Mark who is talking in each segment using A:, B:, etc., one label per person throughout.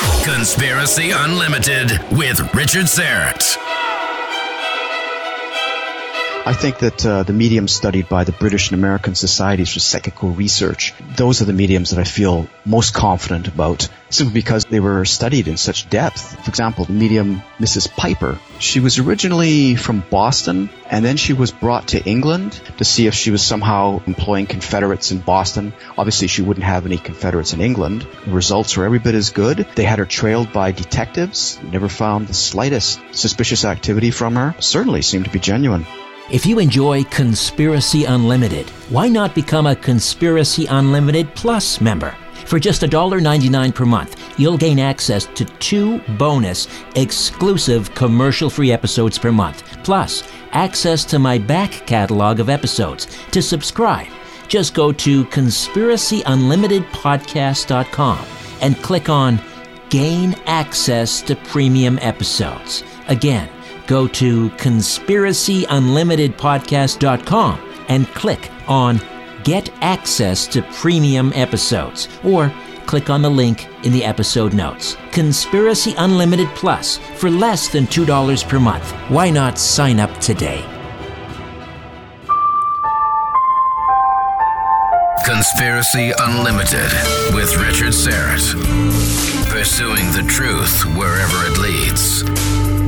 A: Conspiracy Unlimited with Richard Syrett.
B: I think that uh, the mediums studied by the British and American Societies for Psychical Research, those are the mediums that I feel most confident about, simply because they were studied in such depth. For example, the medium Mrs. Piper, she was originally from Boston, and then she was brought to England to see if she was somehow employing Confederates in Boston. Obviously, she wouldn't have any Confederates in England. The results were every bit as good. They had her trailed by detectives, never found the slightest suspicious activity from her. Certainly seemed to be genuine.
C: If you enjoy Conspiracy Unlimited, why not become a Conspiracy Unlimited Plus member? For just $1.99 per month, you'll gain access to two bonus, exclusive commercial free episodes per month, plus access to my back catalog of episodes. To subscribe, just go to conspiracyunlimitedpodcast.com and click on Gain Access to Premium Episodes. Again, go to conspiracyunlimitedpodcast.com and click on Get Access to Premium Episodes or click on the link in the episode notes. Conspiracy Unlimited Plus for less than $2 per month. Why not sign up today?
A: Conspiracy Unlimited with Richard Syrett. Pursuing the truth wherever it leads.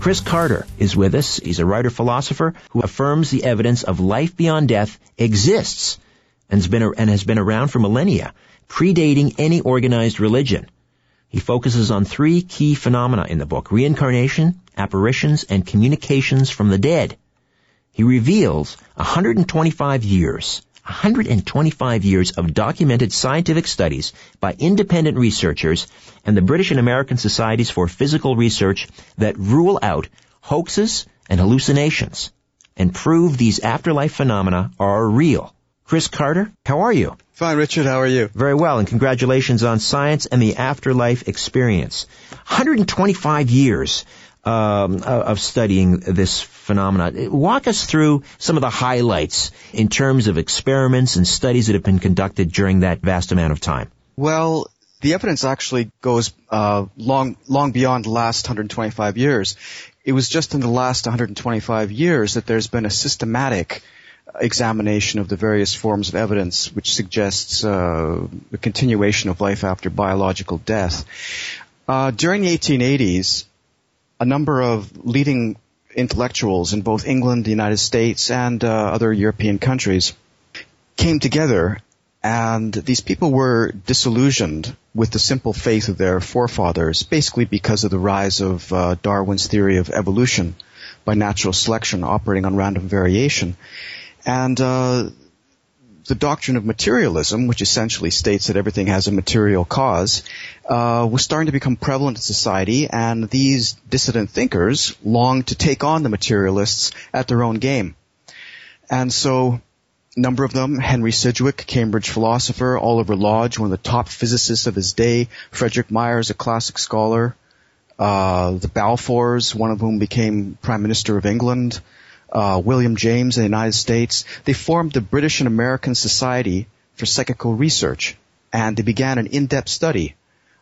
C: Chris Carter is with us. He's a writer philosopher who affirms the evidence of life beyond death exists and has been, and has been around for millennia, predating any organized religion. He focuses on three key phenomena in the book, reincarnation, apparitions, and communications from the dead. He reveals 125 years 125 years of documented scientific studies by independent researchers and the British and American Societies for Psychical Research that rule out hoaxes and hallucinations and prove these afterlife phenomena are real. Chris Carter, how are you?
B: Fine, Richard. How are you?
C: Very well, and congratulations on science and the afterlife experience. 125 years um, of studying this phenomena. Walk us through some of the highlights in terms of experiments and studies that have been conducted during that vast amount of time.
B: Well, the evidence actually goes uh, long, long beyond the last 125 years. It was just in the last 125 years that there's been a systematic examination of the various forms of evidence which suggests uh, the continuation of life after biological death. Uh, during the 1880s, a number of leading intellectuals in both England, the United States, and uh, other European countries came together, and these people were disillusioned with the simple faith of their forefathers, basically because of the rise of uh, Darwin's theory of evolution by natural selection operating on random variation. And uh, the doctrine of materialism, which essentially states that everything has a material cause, uh, was starting to become prevalent in society, and these dissident thinkers longed to take on the materialists at their own game. And so, a number of them, Henry Sidgwick, Cambridge philosopher, Oliver Lodge, one of the top physicists of his day, Frederick Myers, a classic scholar, uh, the Balfours, one of whom became Prime Minister of England, uh, William James in the United States, they formed the British and American Society for Psychical Research, and they began an in-depth study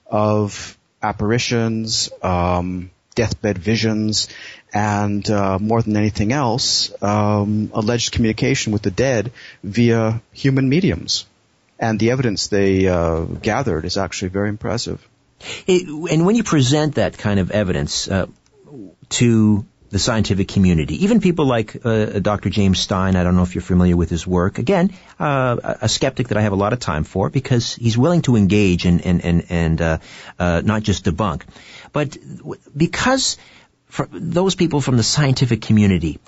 B: of apparitions, um, deathbed visions, and uh, more than anything else, um, alleged communication with the dead via human mediums. And the evidence they uh, gathered is actually very impressive.
C: It, and when you present that kind of evidence, uh, to the scientific community. Even people like uh, Dr. James Stein, I don't know if you're familiar with his work. Again, uh, a skeptic that I have a lot of time for because he's willing to engage and and and, and uh, uh not just debunk. But because those people from the scientific community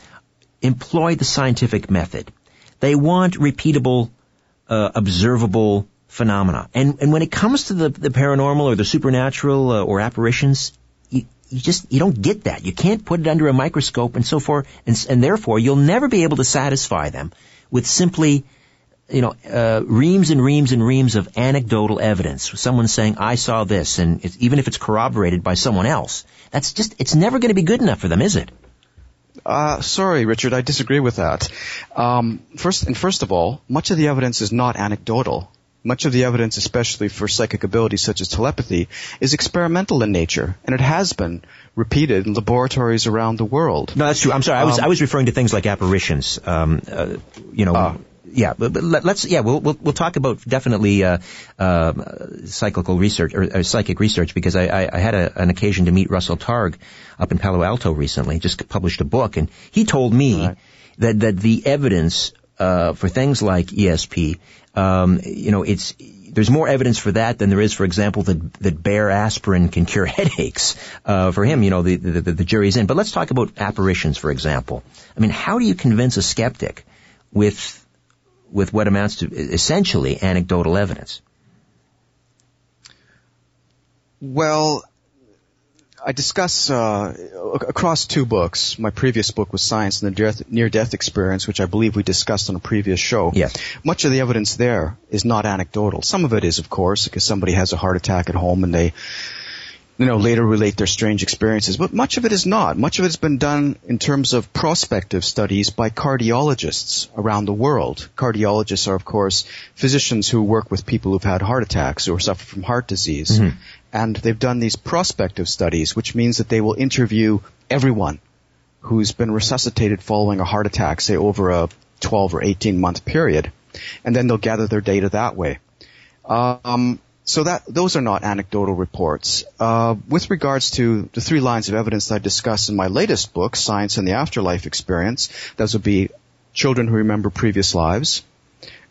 C: employ the scientific method, they want repeatable, uh, observable phenomena. And and when it comes to the the paranormal or the supernatural uh, or apparitions, you just you don't get that. You can't put it under a microscope and so forth, and, and therefore you'll never be able to satisfy them with simply, you know, uh, reams and reams and reams of anecdotal evidence. Someone saying, "I saw this," and even if it's corroborated by someone else, that's just it's never going to be good enough for them, is it?
B: Uh, sorry, Richard, I disagree with that. Um, first and first of all, much of the evidence is not anecdotal. Much of the evidence, especially for psychic abilities such as telepathy, is experimental in nature, and it has been repeated in laboratories around the world.
C: No, that's true. I'm sorry. I was um, I was referring to things like apparitions. Um, uh, you know. Uh, yeah, but, but let's yeah we'll, we'll we'll talk about definitely uh, uh, psychical research or, or, psychic research because I, I, I had a, an occasion to meet Russell Targ up in Palo Alto recently. Just published a book, and he told me right. that that the evidence uh, for things like ESP um, you know, it's there's more evidence for that than there is, for example, that that Bayer aspirin can cure headaches. Uh, for him, you know, the, the, the jury's in. But let's talk about apparitions, for example. I mean, how do you convince a skeptic with with what amounts to essentially anecdotal evidence?
B: Well, I discuss uh, across two books. My previous book was Science and the Near-Death Experience, which I believe we discussed on a previous show.
C: Yes.
B: Much of the evidence there is not anecdotal. Some of it is, of course, because somebody has a heart attack at home and they, you know, later relate their strange experiences. But much of it is not. Much of it has been done in terms of prospective studies by cardiologists around the world. Cardiologists are, of course, physicians who work with people who've had heart attacks or suffer from heart disease. Mm-hmm and they've done these prospective studies, which means that they will interview everyone who's been resuscitated following a heart attack, say over a 12 or 18 month period, and then they'll gather their data that way. Um, so that those are not anecdotal reports. Uh, with regards to the three lines of evidence that I discuss in my latest book, Science and the Afterlife Experience, those would be children who remember previous lives,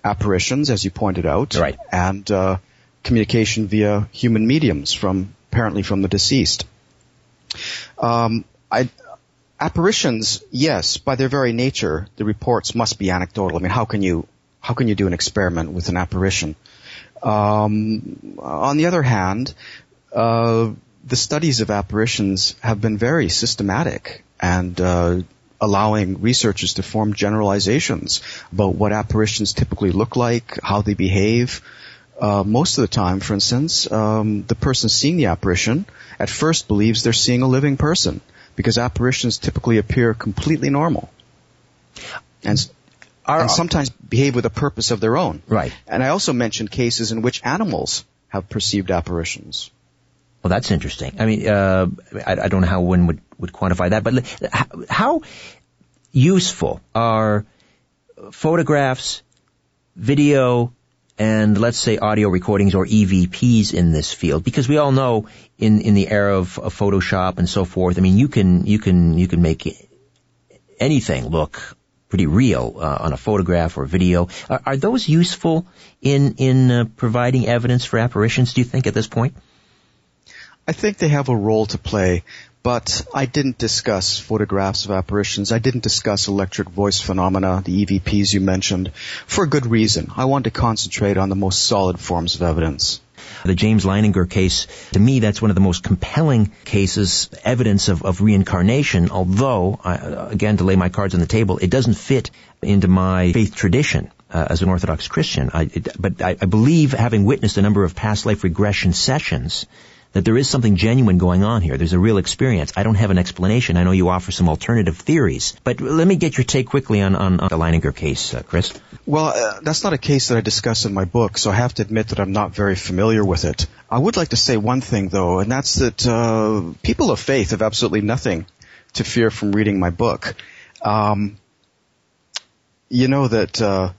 B: apparitions, as you pointed out,
C: right.
B: and uh, communication via human mediums from apparently from the deceased. Um, I, apparitions, yes, by their very nature, the reports must be anecdotal. I mean, how can you how can you do an experiment with an apparition? Um, on the other hand, uh, the studies of apparitions have been very systematic and uh, allowing researchers to form generalizations about what apparitions typically look like, how they behave, uh, most of the time, for instance, um, the person seeing the apparition at first believes they're seeing a living person because apparitions typically appear completely normal. And, Are, and sometimes behave with a purpose of their own.
C: Right.
B: And I also mentioned cases in which animals have perceived apparitions.
C: Well, that's interesting. I mean, uh, I, I, don't know how one would, would quantify that, but how, how useful are photographs, video, and let's say audio recordings or EVPs in this field because we all know in in the era of, of Photoshop and so forth I mean you can you can you can make anything look pretty real uh, on a photograph or video are, are those useful in in uh, providing evidence for apparitions do you think at this point
B: I think they have a role to play but I didn't discuss photographs of apparitions. I didn't discuss electric voice phenomena, the EVPs you mentioned, for a good reason. I wanted to concentrate on the most solid forms of evidence.
C: The James Leininger case, to me, that's one of the most compelling cases, evidence of, of reincarnation, although, I, again, to lay my cards on the table, it doesn't fit into my faith tradition. Uh, as an Orthodox Christian, I, it, but I, I believe, having witnessed a number of past life regression sessions, that there is something genuine going on here. There's a real experience. I don't have an explanation. I know you offer some alternative theories, but let me get your take quickly on, on, on the Leininger case, uh, Chris.
B: Well, uh, that's not a case that I discuss in my book, so I have to admit that I'm not very familiar with it. I would like to say one thing though, and that's that uh, people of faith have absolutely nothing to fear from reading my book. Um, you know that uh,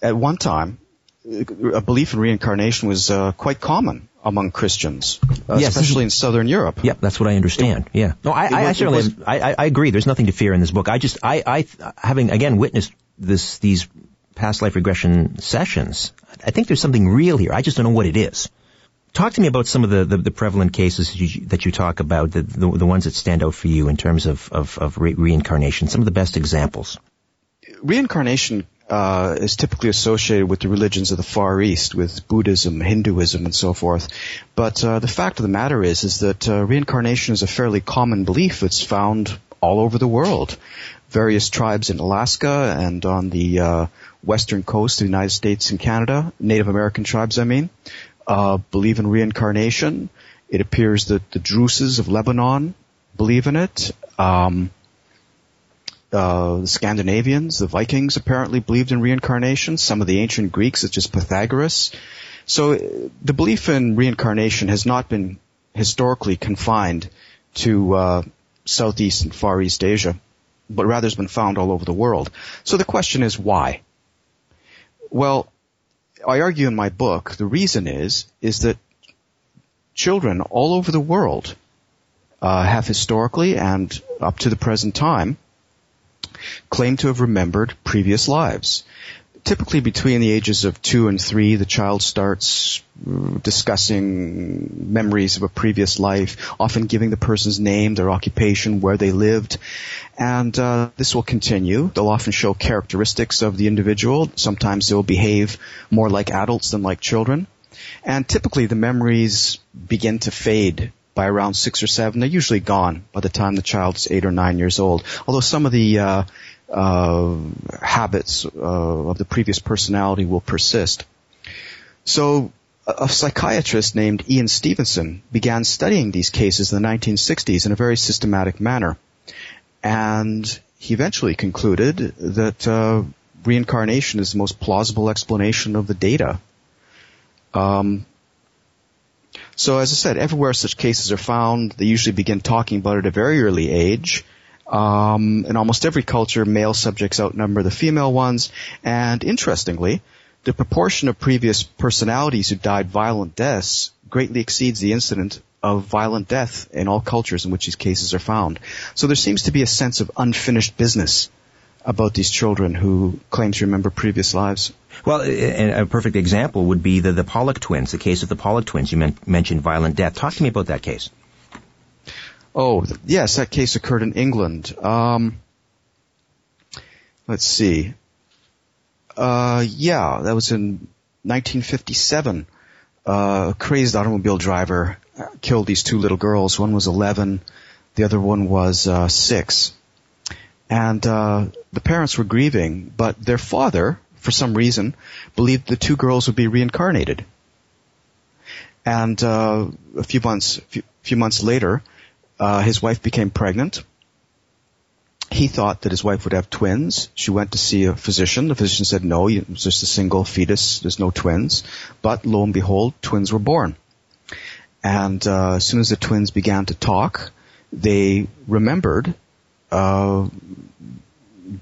B: at one time a belief in reincarnation was uh, quite common among Christians, uh,
C: Yes,
B: especially in Southern Europe.
C: Yep, that's what I understand. yeah. No, I,
B: it
C: I, I
B: was- it
C: certainly,
B: was-
C: I, I- I agree. There's nothing to fear in this book. I just, I, I, having again witnessed this, these past life regression sessions, I think there's something real here. I just don't know what it is. Talk to me about some of the, the, the prevalent cases you, that you talk about, the, the, the ones that stand out for you in terms of, of, of re- reincarnation. Some of the best examples.
B: Reincarnation uh, is typically associated with the religions of the Far East, with Buddhism, Hinduism, and so forth. But uh, the fact of the matter is, is that uh, reincarnation is a fairly common belief. It's found all over the world. Various tribes in Alaska and on the uh, western coast of the United States and Canada, Native American tribes, I mean, uh, believe in reincarnation. It appears that the Druses of Lebanon believe in it. Um, uh, the Scandinavians, the Vikings apparently believed in reincarnation. Some of the ancient Greeks, such as Pythagoras. So uh, the belief in reincarnation has not been historically confined to uh, Southeast and Far East Asia, but rather has been found all over the world. So the question is why? Well, I argue in my book the reason is is that children all over the world uh, have historically and up to the present time claim to have remembered previous lives. Typically between the ages of two and three, the child starts uh, discussing memories of a previous life, often giving the person's name, their occupation, where they lived. And uh, this will continue. They'll often show characteristics of the individual. Sometimes they'll behave more like adults than like children. And typically the memories begin to fade by around six or seven. They're usually gone by the time the child's eight or nine years old. Although some of the uh, uh, habits uh, of the previous personality will persist. So a a psychiatrist named Ian Stevenson began studying these cases in the 1960s in a very systematic manner. And he eventually concluded that uh, reincarnation is the most plausible explanation of the data. Um, so as I said, everywhere such cases are found, they usually begin talking about it at a very early age. Um, in almost every culture, male subjects outnumber the female ones, and interestingly, the proportion of previous personalities who died violent deaths greatly exceeds the incident of violent death in all cultures in which these cases are found. So there seems to be a sense of unfinished business about these children who claim to remember previous lives.
C: Well, a, a perfect example would be the, the Pollock twins, the case of the Pollock twins. You men- mentioned violent death. Talk to me about that case.
B: Oh, yes, that case occurred in England. Um, let's see. Uh, yeah, that was in 1957. Uh, a crazed automobile driver uh, killed these two little girls. One was 11, the other one was uh, six. And uh, the parents were grieving, but their father, for some reason, believed the two girls would be reincarnated. And uh, a few months, few, few months later, uh, his wife became pregnant. He thought that his wife would have twins. She went to see a physician. The physician said no, it was just a single fetus. There's no twins. But lo and behold, twins were born. And uh, as soon as the twins began to talk, they remembered uh,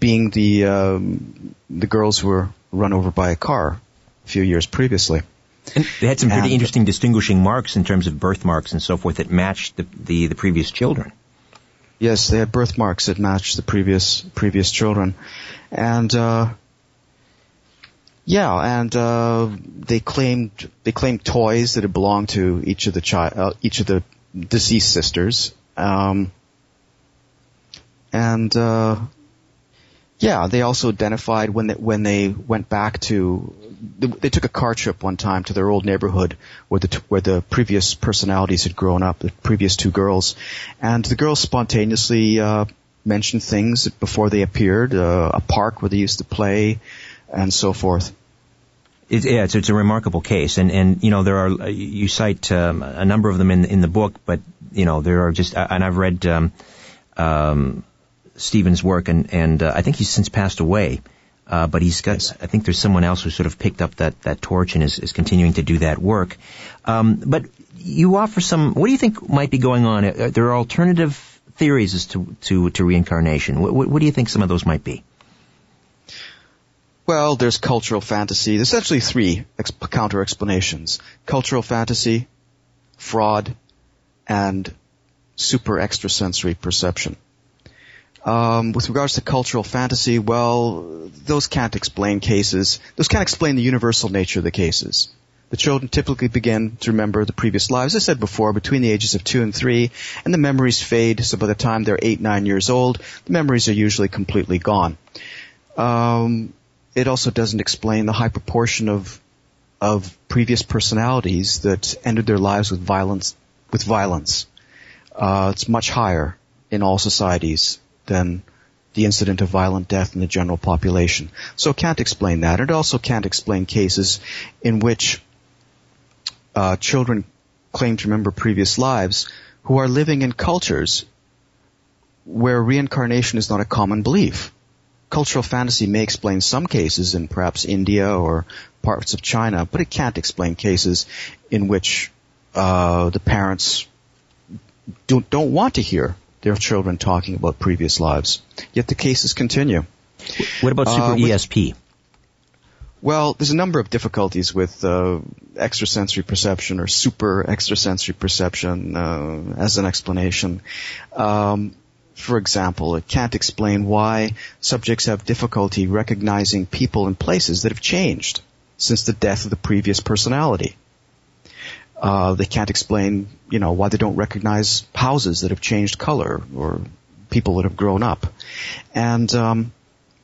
B: being the um, the girls who were run over by a car a few years previously.
C: And they had some pretty
B: And-
C: interesting distinguishing marks in terms of birthmarks and so forth that matched the, the, the previous children.
B: Yes, they had birthmarks that matched the previous previous children, and uh, yeah, and uh, they claimed they claimed toys that had belonged to each of the chi- uh, each of the deceased sisters, um, and uh, yeah, they also identified when they, when they went back to they, took a car trip one time to their old neighborhood where the where the previous personalities had grown up, the previous two girls, and the girls spontaneously uh, mentioned things before they appeared, uh, a park where they used to play, and so forth.
C: It, yeah, it's, it's a remarkable case, and and you know there are you cite um, a number of them in in the book, but you know there are just and I've read um, um, Stephen's work, and and uh, I think he's since passed away, uh, but he's got I think there's someone else who sort of picked up that that torch and is is continuing to do that work. Um, but you offer some. What do you think might be going on? Uh, There are alternative theories as to to to reincarnation. What, what, what do you think some of those might be?
B: Well, there's cultural fantasy. There's essentially three ex- counter explanations. Cultural fantasy, fraud, and super extrasensory perception. Um, with regards to cultural fantasy, well, those can't explain cases. Those can't explain the universal nature of the cases. The children typically begin to remember the previous lives, as I said before, between the ages of two and three, and the memories fade, so by the time they're eight, nine years old, the memories are usually completely gone. Um, it also doesn't explain the high proportion of of previous personalities that ended their lives with violence. With violence, uh, it's much higher in all societies than the incident of violent death in the general population. So it can't explain that. It also can't explain cases in which uh, children claim to remember previous lives who are living in cultures where reincarnation is not a common belief. Cultural fantasy may explain some cases in perhaps India or parts of China, but it can't explain cases in which uh, the parents don't, don't want to hear their children talking about previous lives. Yet the cases continue.
C: What about super uh, with, ESP?
B: Well, there's a number of difficulties with uh, extrasensory perception or super extrasensory perception uh, as an explanation. Um, for example, it can't explain why subjects have difficulty recognizing people and places that have changed since the death of the previous personality. Uh, they can't explain, you know, why they don't recognize houses that have changed color or people that have grown up. And um,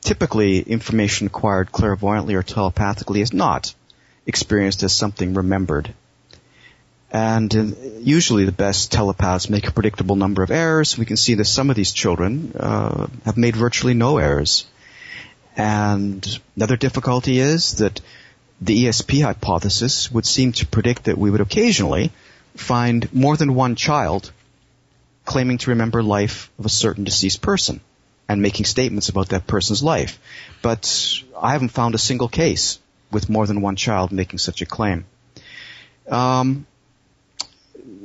B: typically, information acquired clairvoyantly or telepathically is not experienced as something remembered. And uh, usually the best telepaths make a predictable number of errors. We can see that some of these children uh, have made virtually no errors. And another difficulty is that the ESP hypothesis would seem to predict that we would occasionally find more than one child claiming to remember life of a certain deceased person and making statements about that person's life. But I haven't found a single case with more than one child making such a claim. Um,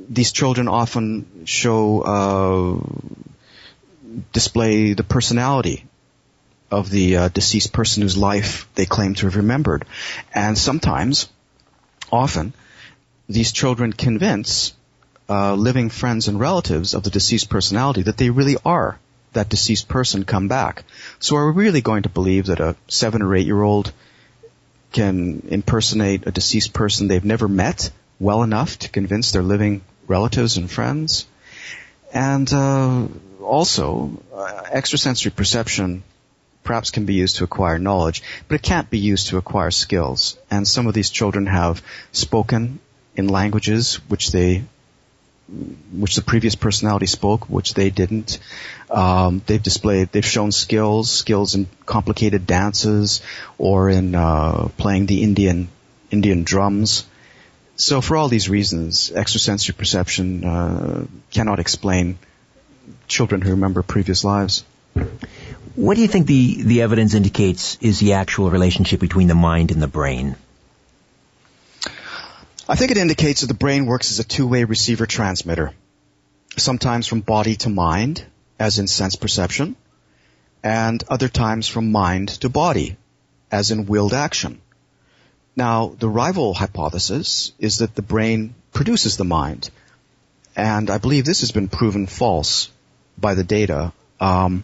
B: these children often show uh, display the personality of the uh, deceased person whose life they claim to have remembered. And sometimes, often, these children convince uh, living friends and relatives of the deceased personality that they really are that deceased person come back. So are we really going to believe that a seven or eight year old can impersonate a deceased person they've never met well enough to convince their living relatives and friends? And uh, also, uh, extrasensory perception perhaps can be used to acquire knowledge, but it can't be used to acquire skills. And some of these children have spoken in languages which they which the previous personality spoke, which they didn't. Um, they've displayed, they've shown skills, skills in complicated dances or in uh, playing the Indian Indian drums. So for all these reasons, extrasensory perception uh, cannot explain children who remember previous lives.
C: What do you think the, the evidence indicates is the actual relationship between the mind and the brain?
B: I think it indicates that the brain works as a two-way receiver transmitter, sometimes from body to mind, as in sense perception, and other times from mind to body, as in willed action. Now, the rival hypothesis is that the brain produces the mind, and I believe this has been proven false by the data. Um,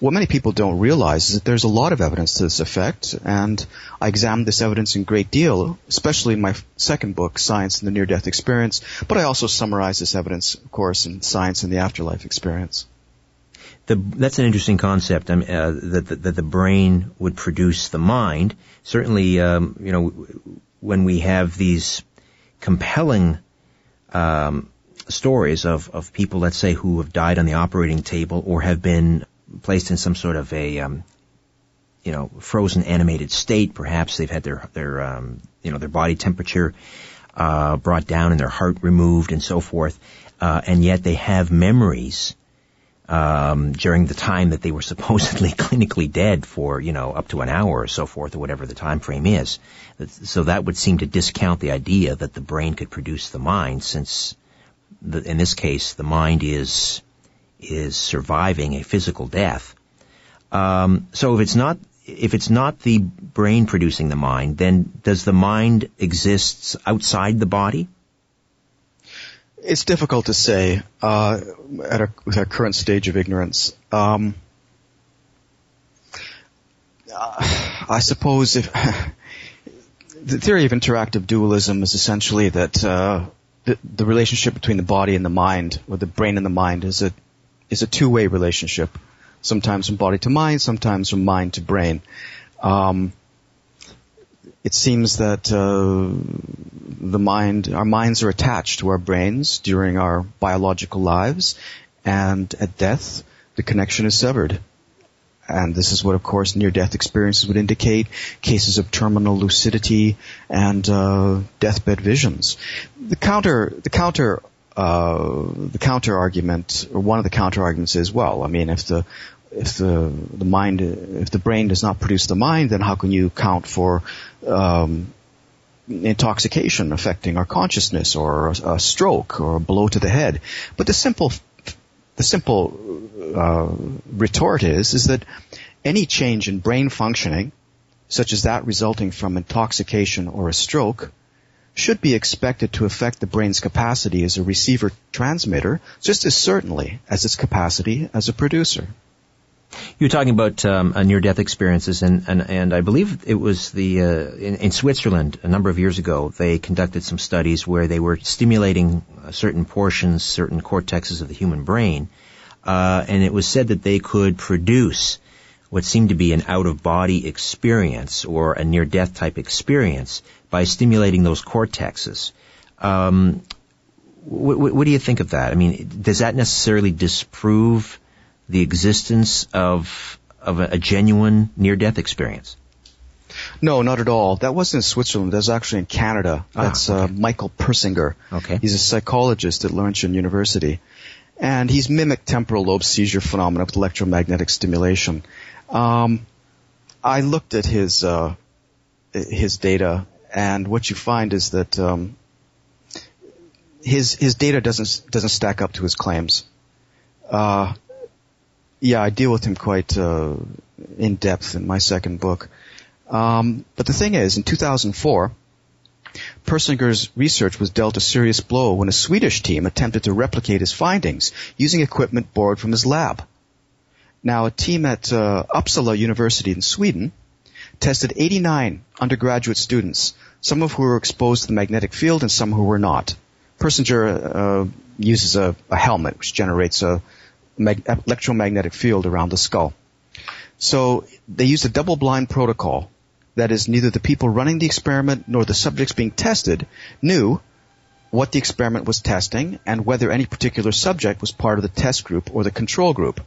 B: what many people don't realize is that there's a lot of evidence to this effect, and I examined this evidence in great deal, especially in my second book, Science and the Near-Death Experience, but I also summarize this evidence, of course, in Science and the Afterlife Experience.
C: The, that's an interesting concept. I mean, uh, that, that, that, the brain would produce the mind. Certainly, um, you know, when we have these compelling um, stories of, of people, let's say, who have died on the operating table or have been placed in some sort of a, um, you know, frozen animated state. Perhaps they've had their their um, you know their body temperature uh, brought down and their heart removed and so forth, uh, and yet they have memories um, during the time that they were supposedly clinically dead for you know up to an hour or so forth or whatever the time frame is. So that would seem to discount the idea that the brain could produce the mind, since the, in this case the mind is is surviving a physical death. Um, so if it's not if it's not the brain producing the mind, then does the mind exist outside the body?
B: It's difficult to say uh, at our, our current stage of ignorance. Um, uh, I suppose if the theory of interactive dualism is essentially that uh, the, the, relationship between the body and the mind, or the brain and the mind, is a is a two way relationship. Sometimes from body to mind, sometimes from mind to brain. Um, it seems that uh, the mind, our minds are attached to our brains during our biological lives, and at death, the connection is severed. And this is what, of course, near-death experiences would indicate: cases of terminal lucidity and uh, deathbed visions. The counter, the counter, uh, the counter argument, or one of the counter arguments is, well, I mean, if the if the the mind, if the brain does not produce the mind, then how can you count for um, intoxication affecting our consciousness, or a, a, stroke, or a blow to the head? But the simple, the simple uh, retort is is that any change in brain functioning, such as that resulting from intoxication or a stroke, should be expected to affect the brain's capacity as a receiver transmitter just as certainly as its capacity as a producer.
C: You were talking about um, near-death experiences, and, and, and I believe it was the uh, in, in, Switzerland a number of years ago. They conducted some studies where they were stimulating uh, certain portions, certain cortexes of the human brain, uh, and it was said that they could produce what seemed to be an out-of-body experience or a near-death type experience by stimulating those cortexes. Um, wh- wh- what do you think of that? I mean, does that necessarily disprove the existence of of a, a genuine near death experience?
B: No, not at all. That wasn't in Switzerland. That was actually in Canada. Ah, That's ah, okay. uh, Michael Persinger.
C: Okay.
B: He's a psychologist at Laurentian University. And he's mimicked temporal lobe seizure phenomena with electromagnetic stimulation. Um, I looked at his uh, his data, and what you find is that um, his his data doesn't doesn't stack up to his claims. Uh, yeah, I deal with him quite uh, in depth in my second book. Um, but the thing is, in 2004, Persinger's research was dealt a serious blow when a Swedish team attempted to replicate his findings using equipment borrowed from his lab. Now, a team at uh, Uppsala University in Sweden tested 89 undergraduate students, some of who were exposed to the magnetic field and some who were not. Persinger uh, uses a, a, helmet which generates a mag- electromagnetic field around the skull. So they used a double-blind protocol. That is, neither the people running the experiment nor the subjects being tested knew what the experiment was testing and whether any particular subject was part of the test group or the control group.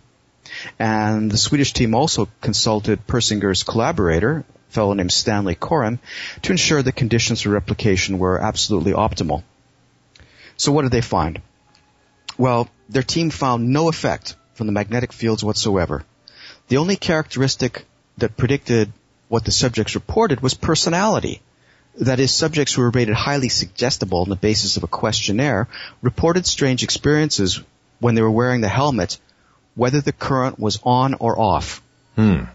B: And the Swedish team also consulted Persinger's collaborator, a fellow named Stanley Coren, to ensure the conditions for replication were absolutely optimal. So what did they find? Well, their team found no effect from the magnetic fields whatsoever. The only characteristic that predicted what the subjects reported was personality. That is, subjects who were rated highly suggestible on the basis of a questionnaire reported strange experiences when they were wearing the helmet, whether the current was on or off.
C: Hmm.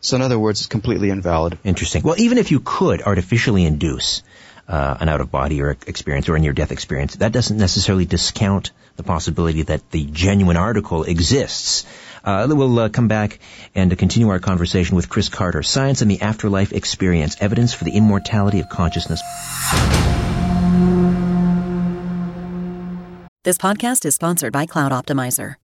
B: So in other words, it's completely invalid.
C: Interesting. Well, even if you could artificially induce uh, an out-of-body or experience or a near-death experience, that doesn't necessarily discount the possibility that the genuine article exists. Uh, we'll uh, come back and continue our conversation with Chris Carter, Science and the Afterlife Experience, Evidence for the Immortality of Consciousness.
D: This podcast is sponsored by Cloud Optimizer.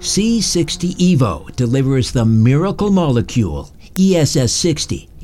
C: C60 Evo delivers the miracle molecule, ESS 60.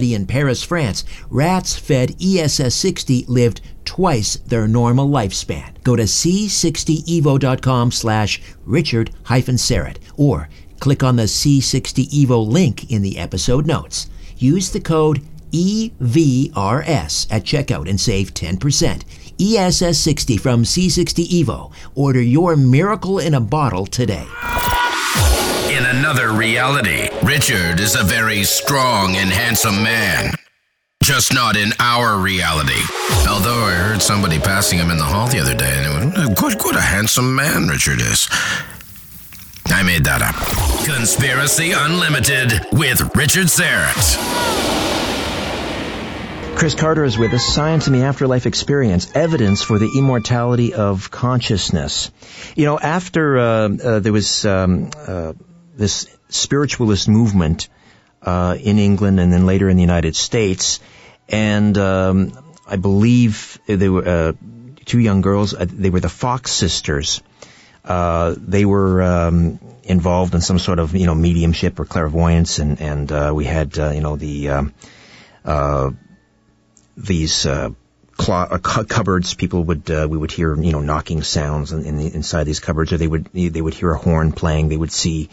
C: in Paris, France, rats fed ESS 60 lived twice their normal lifespan. Go to c60evo.com slash richard Syrett or click on the C60 Evo link in the episode notes. Use the code EVRS at checkout and save 10%. ESS60 from C60 Evo. Order your miracle in a bottle today.
A: Another reality, Richard is a very strong and handsome man. Just not in our reality. Although I heard somebody passing him in the hall the other day, and it was, good, what a handsome man Richard is. I made that up. Conspiracy Unlimited with Richard Syrett.
C: Chris Carter is with us. Science and the Afterlife Experience, evidence for the immortality of consciousness. You know, after uh, uh, there was um, uh, this spiritualist movement uh, in England and then later in the United States, and um, I believe they were uh, two young girls. Uh, they were the Fox sisters. Uh, they were um, involved in some sort of you know mediumship or clairvoyance, and and uh, we had uh, you know the um, uh, these clo- cupboards. People would we would hear you know knocking sounds in, in the, inside these cupboards, or they would they would hear a horn playing. They would see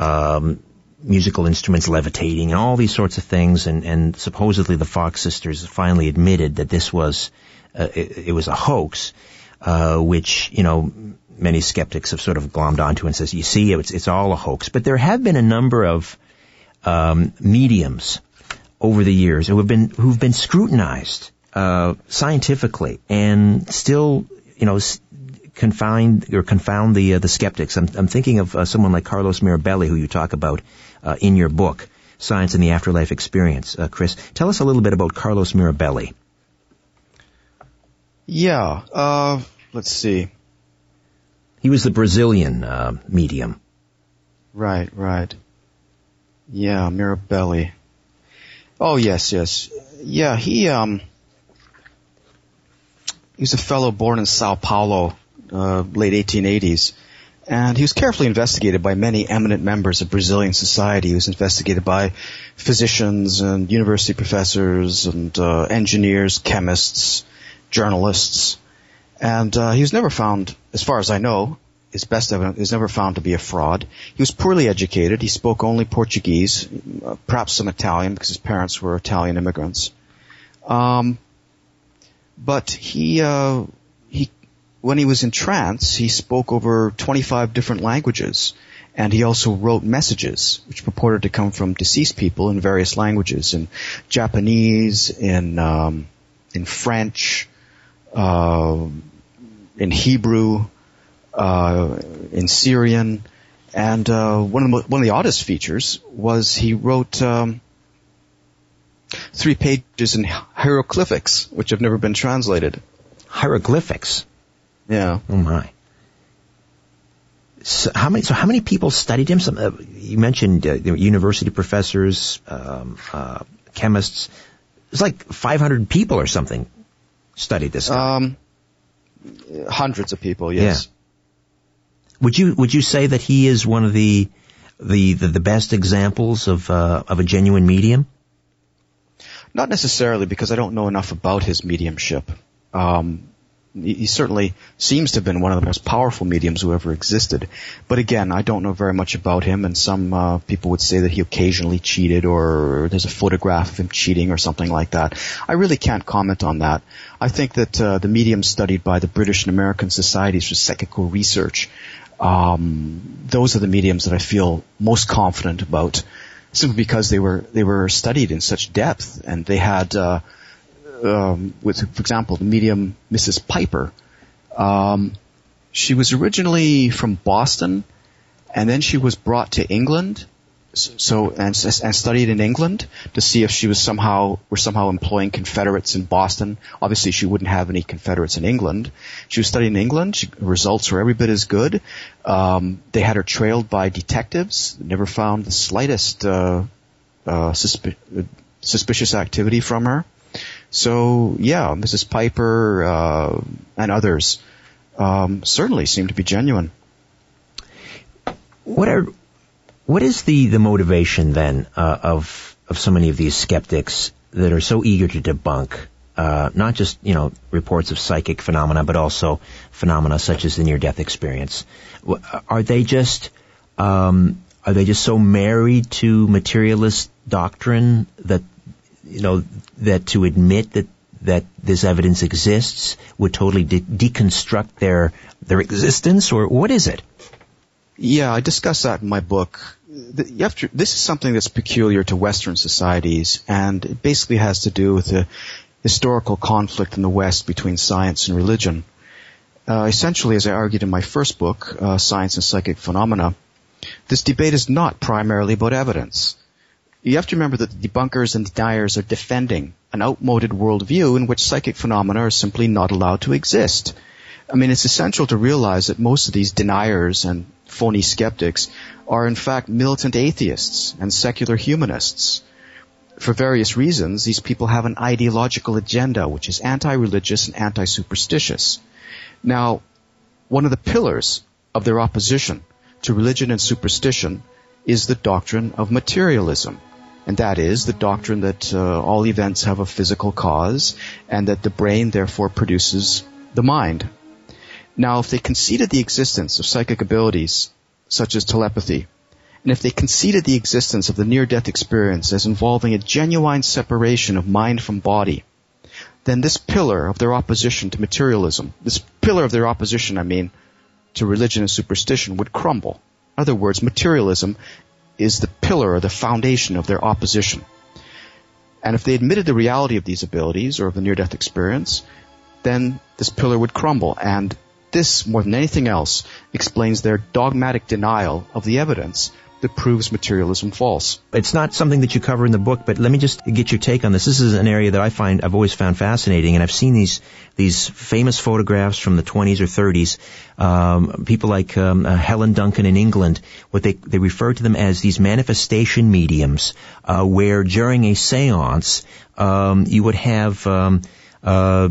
C: um, musical instruments levitating and all these sorts of things. And, and supposedly the Fox sisters finally admitted that this was, uh, it, it, was a hoax, uh, which, you know, many skeptics have sort of glommed onto and says, you see, it's, it's all a hoax. But there have been a number of, um, mediums over the years who have been, who've been scrutinized, uh, scientifically and still, you know, confound or confound the uh, the skeptics. I'm, I'm thinking of uh, someone like Carlos Mirabelli, who you talk about uh, in your book, Science and the Afterlife Experience. Uh, Chris, tell us a little bit about Carlos Mirabelli.
B: Yeah, uh, let's see.
C: He was the Brazilian uh, medium.
B: Right, right. Yeah, Mirabelli. Oh yes, yes. Yeah, he um he was a fellow born in Sao Paulo, uh, late 1880s. And he was carefully investigated by many eminent members of Brazilian society. He was investigated by physicians and university professors and uh, engineers, chemists, journalists. And uh, he was never found, as far as I know, his best evidence is never found to be a fraud. He was poorly educated. He spoke only Portuguese, uh, perhaps some Italian because his parents were Italian immigrants. Um, but he uh, when he was in trance, he spoke over 25 different languages. And he also wrote messages, which purported to come from deceased people in various languages, in Japanese, in um, in French, uh, in Hebrew, uh, in Syrian, and uh, one of the one of the oddest features was he wrote um, three pages in hieroglyphics, which have never been translated.
C: Hieroglyphics.
B: Yeah.
C: Oh my. So how many? So how many people studied him? Some uh, you mentioned uh, university professors, um, uh, chemists. It's like 500 people or something studied this guy.
B: Um, hundreds of people. Yes. Yeah.
C: Would you would you say that he is one of the the the, the best examples of uh, of a genuine medium?
B: Not necessarily, because I don't know enough about his mediumship. Um, he certainly seems to have been one of the most powerful mediums who ever existed. But again, I don't know very much about him, and some uh, people would say that he occasionally cheated, or there's a photograph of him cheating, or something like that. I really can't comment on that. I think that uh, the mediums studied by the British and American Societies for Psychical Research Um, those are the mediums that I feel most confident about, simply because they were they were studied in such depth, and they had, uh, um, with for example, the medium Mrs. Piper. Um, she was originally from Boston, and then she was brought to England so and, and studied in England to see if she was somehow were somehow employing Confederates in Boston. Obviously, she wouldn't have any Confederates in England. She was studying in England. She, results were every bit as good. Um, they had her trailed by detectives. Never found the slightest uh, uh, suspi- suspicious activity from her. So yeah, Mrs. Piper uh, and others um, certainly seem to be genuine.
C: What are what is the, the motivation then uh, of of so many of these skeptics that are so eager to debunk uh, not just you know reports of psychic phenomena, but also phenomena such as the near death experience? Are they just um, are they just so married to materialist doctrine that you know that to admit that that this evidence exists would totally de- deconstruct their their existence, or what is it?
B: Yeah, I discuss that in my book to, this is something that's peculiar to Western societies, and it basically has to do with the historical conflict in the West between science and religion. Uh, essentially, as I argued in my first book, uh, Science and Psychic Phenomena, this debate is not primarily about evidence. You have to remember that the debunkers and deniers are defending an outmoded worldview in which psychic phenomena are simply not allowed to exist. I mean, it's essential to realize that most of these deniers and phony skeptics are in fact militant atheists and secular humanists. For various reasons, these people have an ideological agenda which is anti-religious and anti-superstitious. Now, one of the pillars of their opposition to religion and superstition is the doctrine of materialism. And that is the doctrine that uh, all events have a physical cause and that the brain therefore produces the mind. Now, if they conceded the existence of psychic abilities, such as telepathy, and if they conceded the existence of the near-death experience as involving a genuine separation of mind from body, then this pillar of their opposition to materialism, this pillar of their opposition, I mean, to religion and superstition would crumble. In other words, materialism is the pillar or the foundation of their opposition. And if they admitted the reality of these abilities or of the near-death experience, then this pillar would crumble and this, more than anything else, explains their dogmatic denial of the evidence that proves materialism false.
C: It's not something that you cover in the book, but let me just get your take on this. This is an area that I find I've always found fascinating, and I've seen these these famous photographs from the 20s or 30s. Um, people like um, uh, Helen Duncan in England, what they they refer to them as these manifestation mediums, uh, where during a séance um, you would have um, uh,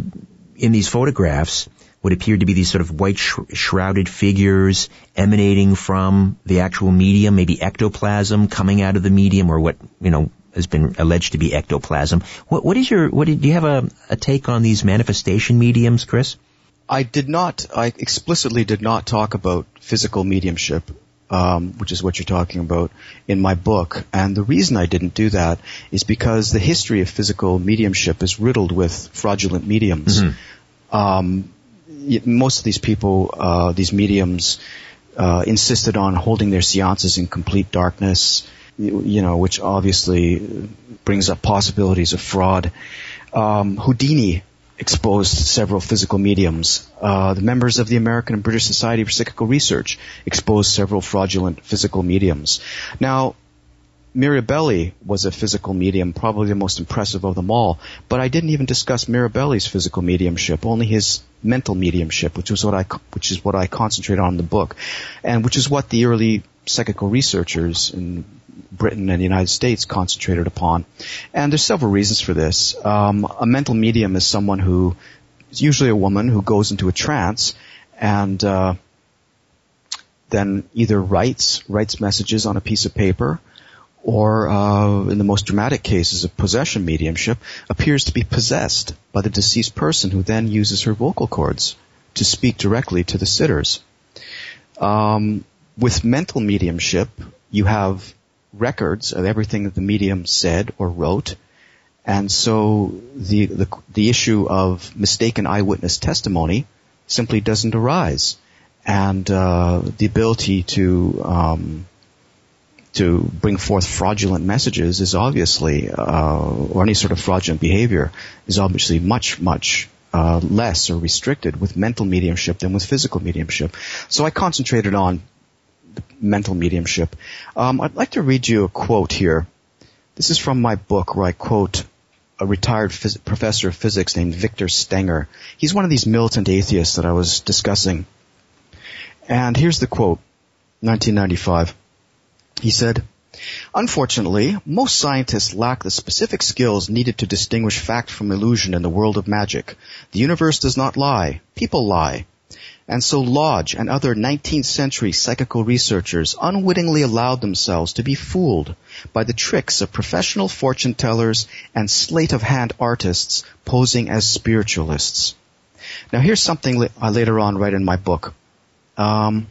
C: in these photographs what appeared to be these sort of white sh- shrouded figures emanating from the actual medium, maybe ectoplasm coming out of the medium, or what you know has been alleged to be ectoplasm. What, what is your what do you have a, a take on these manifestation mediums, Chris?
B: I did not. I explicitly did not talk about physical mediumship. Um, which is what you're talking about in my book. And the reason I didn't do that is because the history of physical mediumship is riddled with fraudulent mediums. Mm-hmm. Um, most of these people, uh, these mediums, uh, insisted on holding their seances in complete darkness, you know, which obviously brings up possibilities of fraud. Um, Houdini exposed several physical mediums. Uh, the members of the American and British Society for Psychical Research exposed several fraudulent physical mediums. Now, Mirabelli was a physical medium, probably the most impressive of them all. But I didn't even discuss Mirabelli's physical mediumship, only his mental mediumship, which was what I which is what I concentrate on in the book, and which is what the early psychical researchers in Britain and the United States concentrated upon. And there's several reasons for this. Um, a mental medium is someone who is usually a woman who goes into a trance and uh, then either writes writes messages on a piece of paper or uh, in the most dramatic cases of possession mediumship, appears to be possessed by the deceased person who then uses her vocal cords to speak directly to the sitters. Um, with mental mediumship, you have records of everything that the medium said or wrote, and so the, the, the issue of mistaken eyewitness testimony simply doesn't arise. and uh, the ability to um, to bring forth fraudulent messages is obviously, uh, or any sort of fraudulent behavior is obviously much, much uh, less or restricted with mental mediumship than with physical mediumship. So I concentrated on mental mediumship. Um, I'd like to read you a quote here. This is from my book where I quote a retired phys- professor of physics named Victor Stenger. He's one of these militant atheists that I was discussing. And here's the quote, 1995. He said, Unfortunately, most scientists lack the specific skills needed to distinguish fact from illusion in the world of magic. The universe does not lie. People lie. And so Lodge and other 19th century psychical researchers unwittingly allowed themselves to be fooled by the tricks of professional fortune tellers and sleight of hand artists posing as spiritualists. Now here's something I later on write in my book. Um,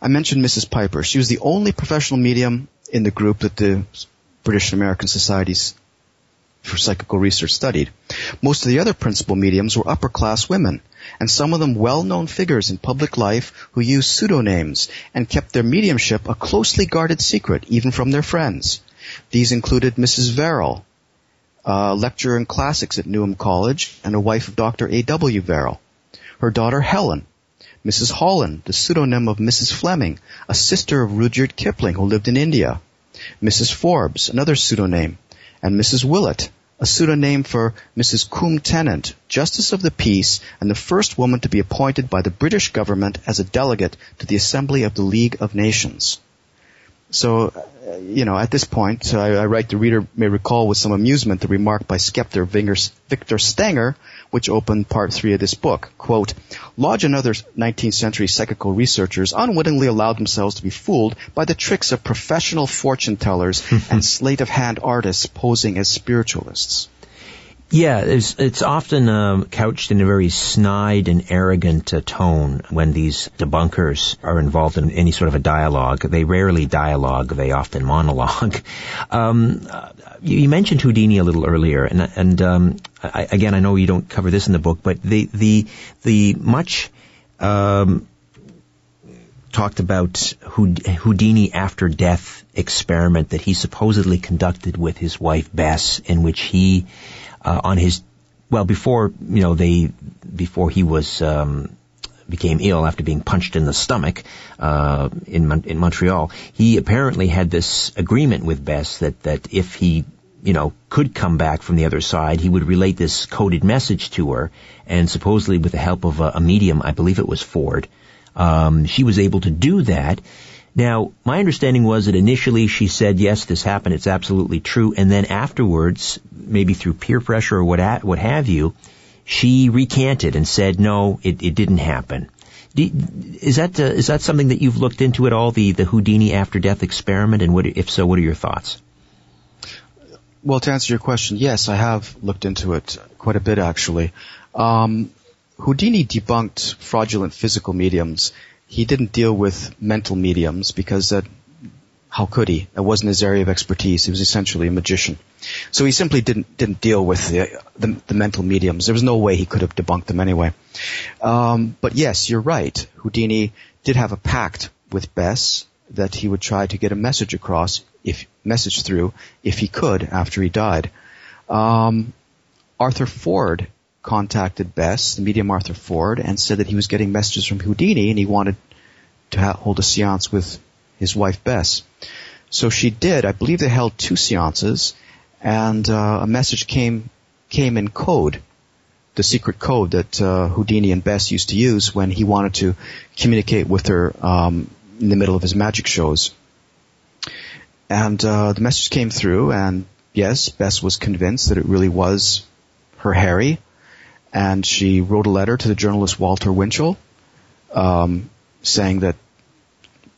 B: I mentioned Mrs. Piper. She was the only professional medium in the group that the British and American Societies for Psychical Research studied. Most of the other principal mediums were upper class women, and some of them well-known figures in public life who used pseudonyms and kept their mediumship a closely guarded secret even from their friends. These included Mrs. Verrall, a lecturer in classics at Newnham College and a wife of Dr. A.W. Verrall. Her daughter Helen, Mrs. Holland, the pseudonym of Mrs. Fleming, a sister of Rudyard Kipling who lived in India. Mrs. Forbes, another pseudonym, and Mrs. Willett, a pseudonym for Mrs. Coombe Tennant, Justice of the Peace and the first woman to be appointed by the British government as a delegate to the Assembly of the League of Nations. So, uh, you know, at this point, I, I, write the reader may recall with some amusement the remark by skeptic Victor Stenger, which opened part three of this book. Quote, Lodge and other 19th century psychical researchers unwittingly allowed themselves to be fooled by the tricks of professional fortune tellers and sleight of hand artists posing as spiritualists.
C: Yeah, it's, it's often um, couched in a very snide and arrogant uh, tone when these debunkers are involved in any sort of a dialogue. They rarely dialogue; they often monologue. Um, you, you, mentioned Houdini a little earlier, and, and um, I, again, I know you don't cover this in the book, but the the the much um, talked about Houdini after death experiment that he supposedly conducted with his wife Bess, in which he uh, on his well before you know they before he was um, became ill after being punched in the stomach uh, in in Montreal. He apparently had this agreement with Bess that that if he you know could come back from the other side, he would relate this coded message to her, and supposedly with the help of a, a medium, I believe it was Ford, um, she was able to do that. Now, my understanding was that initially she said, yes, this happened, it's absolutely true, and then afterwards, maybe through peer pressure or what, what have you, she recanted and said, no, it, it didn't happen. Is that uh, is that something that you've looked into at all, the, the Houdini after death experiment, and what, if so, what are your thoughts?
B: Well, to answer your question, yes, I have looked into it quite a bit actually. Um, Houdini debunked fraudulent physical mediums he didn't deal with mental mediums because that how could he? That wasn't his area of expertise. He was essentially a magician. So he simply didn't didn't deal with the, the, the mental mediums. There was no way he could have debunked them anyway. Um, but yes, you're right. Houdini did have a pact with Bess that he would try to get a message across, if message through, if he could after he died. Um, Arthur Ford contacted Bess, the medium Arthur Ford, and said that he was getting messages from Houdini and he wanted to ha- hold a seance with his wife Bess. So she did. I believe they held two seances, and uh, a message came came in code, the secret code that uh, Houdini and Bess used to use when he wanted to communicate with her um, in the middle of his magic shows. And uh, the message came through, and yes, Bess was convinced that it really was her Harry, and she wrote a letter to the journalist Walter Winchell, um, saying that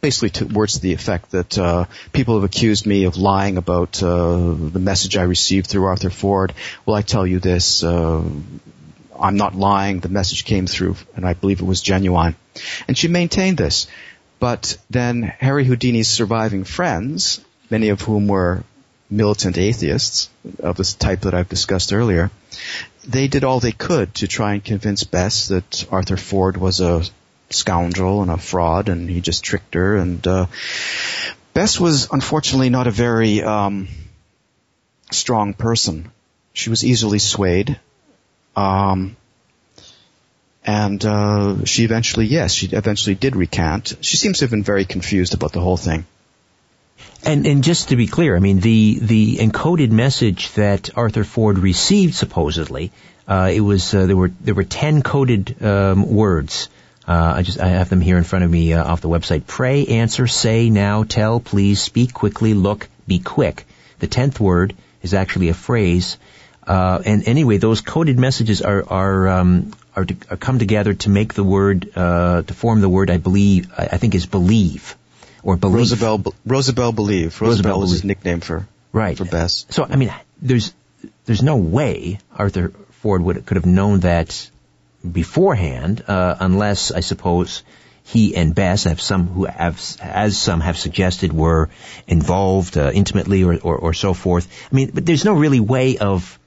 B: basically to words to the effect that uh, people have accused me of lying about uh, the message I received through Arthur Ford. Well, I tell you this. Uh, I'm not lying. The message came through, and I believe it was genuine. And she maintained this. But then Harry Houdini's surviving friends, many of whom were militant atheists of this type that I've discussed earlier, they did all they could to try and convince Bess that Arthur Ford was a scoundrel and a fraud, and he just tricked her. And uh, Bess was unfortunately not a very um, strong person. She was easily swayed. Um, and uh, she eventually, yes, she eventually did recant. She seems to have been very confused about the whole thing.
C: And and just to be clear, I mean the the encoded message that Arthur Ford received supposedly, uh, it was uh, there were there were ten coded um, words. Uh, I just I have them here in front of me uh, off the website. Pray, answer, say, now, tell, please, speak quickly, look, be quick. The tenth word is actually a phrase. Uh, and anyway, those coded messages are are um, are, to, are, come together to make the word uh, to form the word I believe I think is believe or believe.
B: Rosabelle, Rosabelle believe. Rosabelle, was his nickname for
C: right
B: for Bess.
C: So I mean, there's there's no way Arthur Ford would could have known that beforehand, uh, unless I suppose he and Bess have some who have, as some have suggested, were involved uh, intimately or, or, or so forth. I mean, but there's no really way of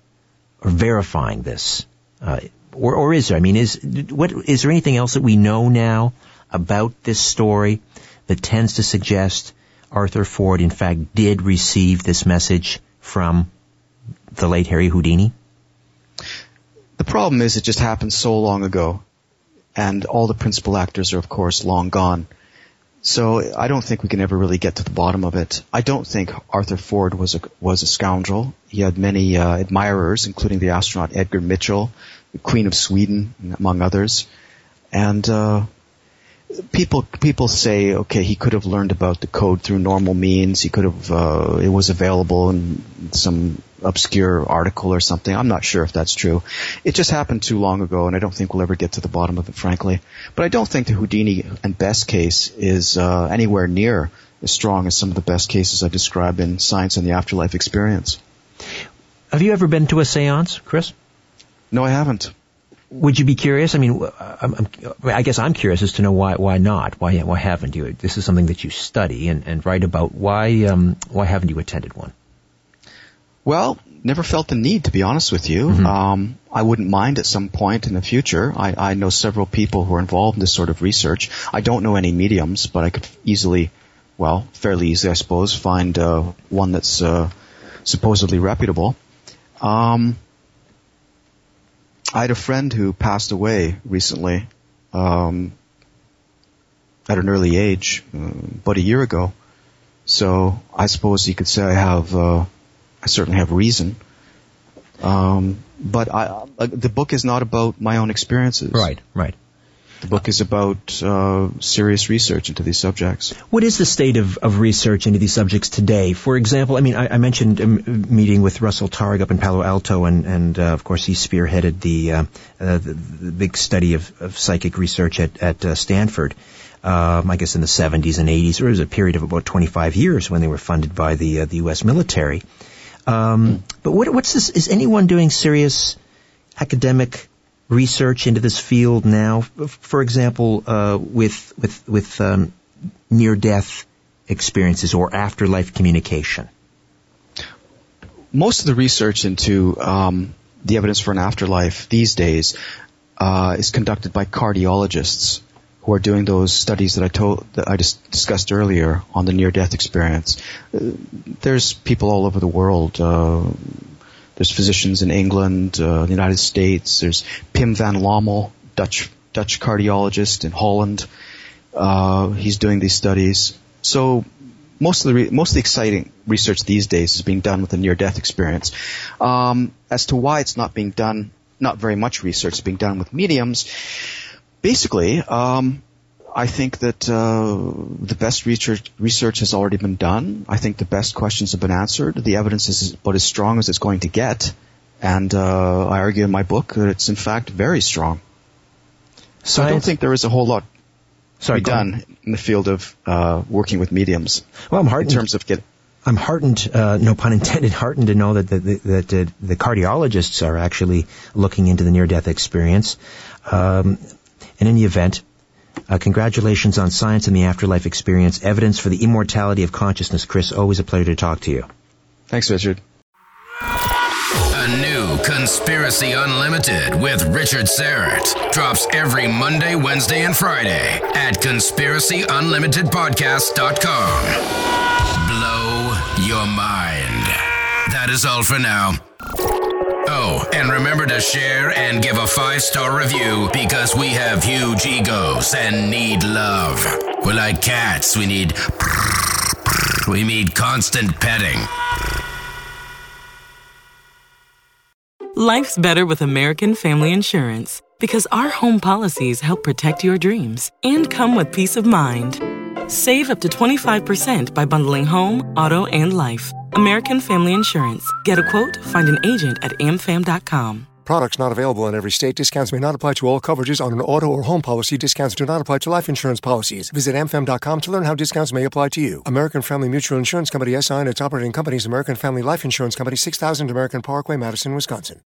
C: verifying this, uh, or, or is there? I mean, is what is there anything else that we know now about this story that tends to suggest Arthur Ford, in fact, did receive this message from the late Harry Houdini?
B: The problem is it just happened so long ago, and all the principal actors are, of course, long gone. So I don't think we can ever really get to the bottom of it. I don't think Arthur Ford was a was a scoundrel. He had many uh, admirers, including the astronaut Edgar Mitchell, the Queen of Sweden, among others. And uh, people people say, okay, he could have learned about the code through normal means. He could have uh, it was available in some obscure article or something. I'm not sure if that's true. It just happened too long ago, and I don't think we'll ever get to the bottom of it, frankly. But I don't think the Houdini and Bess case is uh, anywhere near as strong as some of the best cases I've described in Science and the Afterlife Experience.
C: Have you ever been to a séance, Chris?
B: No, I haven't
C: would you be curious? I mean, I'm, I'm, i guess I'm curious as to know why why not? Why why haven't you? This is something that you study and, and write about. Why um, why haven't you attended one?
B: Well, never felt the need to be honest with you. Mm-hmm. Um, I wouldn't mind at some point in the future. I, I know several people who are involved in this sort of research. I don't know any mediums, but I could easily, well, fairly easily, I suppose, find uh, one that's uh, supposedly reputable. Um, I had a friend who passed away recently, um, at an early age, uh, about a year ago. So I suppose you could say I have, uh, I certainly have reason. Um, but I, uh, the book is not about my own experiences.
C: Right, right.
B: The book is about uh, serious research into these subjects.
C: What is the state of, of research into these subjects today? For example, I mean, I, I mentioned a meeting with Russell Targ up in Palo Alto, and, and uh, of course he spearheaded the, uh, uh the, the, big study of, of psychic research at, at uh, Stanford. Um, I guess in the 70s and 80s, or it was a period of about 25 years when they were funded by the uh, the U.S. military. Um, but what, what's this? Is anyone doing serious academic research into this field now? For example, uh, with with with um, near death experiences or afterlife communication.
B: Most of the research into um, the evidence for an afterlife these days uh, is conducted by cardiologists who are doing those studies that I told that I just discussed earlier on the near death experience. Uh, there's people all over the world. There's physicians in England, uh, the United States. There's Pim van Lommel, Dutch Dutch cardiologist in Holland. Uh, he's doing these studies. So most of the re- most of the exciting research these days is being done with a near-death experience. Um, as to why it's not being done, not very much research is being done with mediums. Basically, um, I think that uh, the best research, research has already been done. I think the best questions have been answered. The evidence is about as strong as it's going to get, and uh, I argue in my book that it's in fact very strong. So I don't think there is a whole lot Sorry, to be done in the field of uh, working with mediums.
C: Well, I'm heartened.
B: In terms of get.
C: I'm heartened, uh, no pun intended, heartened to know that the, that the, the cardiologists are actually looking into the near-death experience. Um, in any event, uh, congratulations on Science and the Afterlife Experience, Evidence for the Immortality of Consciousness. Chris, always a pleasure to talk to you.
B: Thanks, Richard.
A: A new Conspiracy Unlimited with Richard Syrett drops every Monday, Wednesday, and Friday at conspiracyunlimitedpodcast.com. Blow your mind. That is all for now. Oh, and remember to share and give a five star review because we have huge egos and need love. We're like cats, we need. We need constant petting.
E: Life's better with American Family Insurance because our home policies help protect your dreams and come with peace of mind. Save up to 25% by bundling home, auto, and life. American Family Insurance. Get a quote, find an agent at amfam.com.
F: Products not available in every state. Discounts may not apply to all coverages on an auto or home policy. Discounts do not apply to life insurance policies. Visit amfam.com to learn how discounts may apply to you. American Family Mutual Insurance Company SI and its operating companies American Family Life Insurance Company 6000 American Parkway, Madison, Wisconsin.